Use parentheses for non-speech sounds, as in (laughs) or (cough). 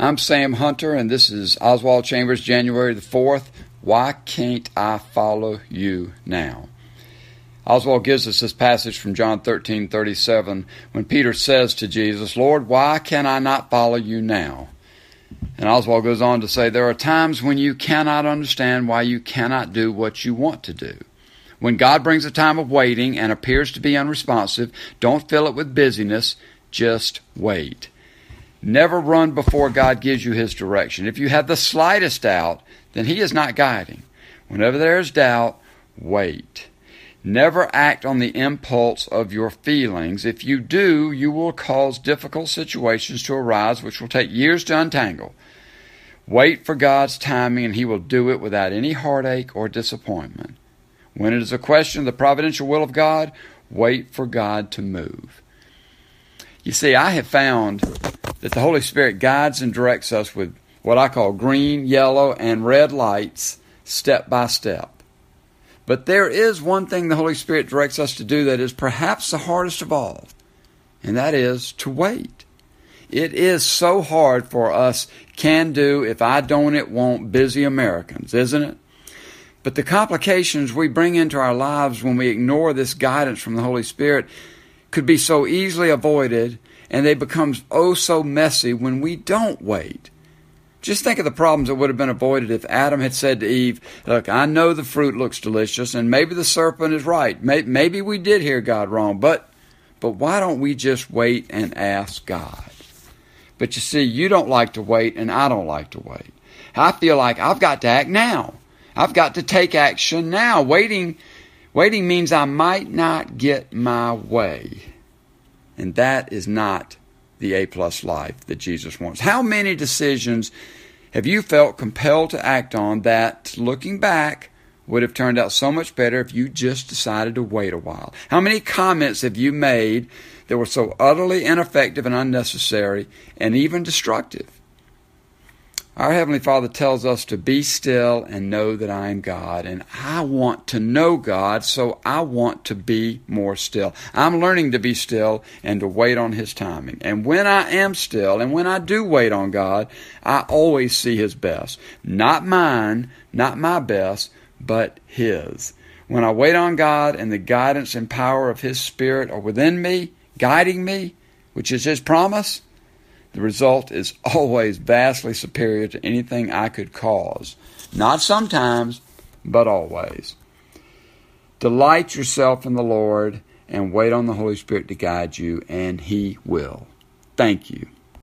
I'm Sam Hunter, and this is Oswald Chambers, January the 4th. Why can't I follow you now? Oswald gives us this passage from John 13 37 when Peter says to Jesus, Lord, why can I not follow you now? And Oswald goes on to say, There are times when you cannot understand why you cannot do what you want to do. When God brings a time of waiting and appears to be unresponsive, don't fill it with busyness, just wait. Never run before God gives you His direction. If you have the slightest doubt, then He is not guiding. Whenever there is doubt, wait. Never act on the impulse of your feelings. If you do, you will cause difficult situations to arise which will take years to untangle. Wait for God's timing, and He will do it without any heartache or disappointment. When it is a question of the providential will of God, wait for God to move. You see, I have found that the Holy Spirit guides and directs us with what I call green, yellow, and red lights step by step. But there is one thing the Holy Spirit directs us to do that is perhaps the hardest of all, and that is to wait. It is so hard for us can do, if I don't, it won't, busy Americans, isn't it? But the complications we bring into our lives when we ignore this guidance from the Holy Spirit could be so easily avoided and they become oh so messy when we don't wait. Just think of the problems that would have been avoided if Adam had said to Eve, Look, I know the fruit looks delicious, and maybe the serpent is right. Maybe we did hear God wrong, but, but why don't we just wait and ask God? But you see, you don't like to wait, and I don't like to wait. I feel like I've got to act now. I've got to take action now. Waiting, waiting means I might not get my way. And that is not the A plus life that Jesus wants. How many decisions have you felt compelled to act on that, looking back, would have turned out so much better if you just decided to wait a while? How many comments have you made that were so utterly ineffective and unnecessary and even destructive? Our Heavenly Father tells us to be still and know that I am God. And I want to know God, so I want to be more still. I'm learning to be still and to wait on His timing. And when I am still and when I do wait on God, I always see His best. Not mine, not my best, but His. When I wait on God and the guidance and power of His Spirit are within me, guiding me, which is His promise, the result is (laughs) always vastly superior to anything I could cause. Not sometimes, but always. Delight yourself in the Lord and wait on the Holy Spirit to guide you, and He will. Thank you.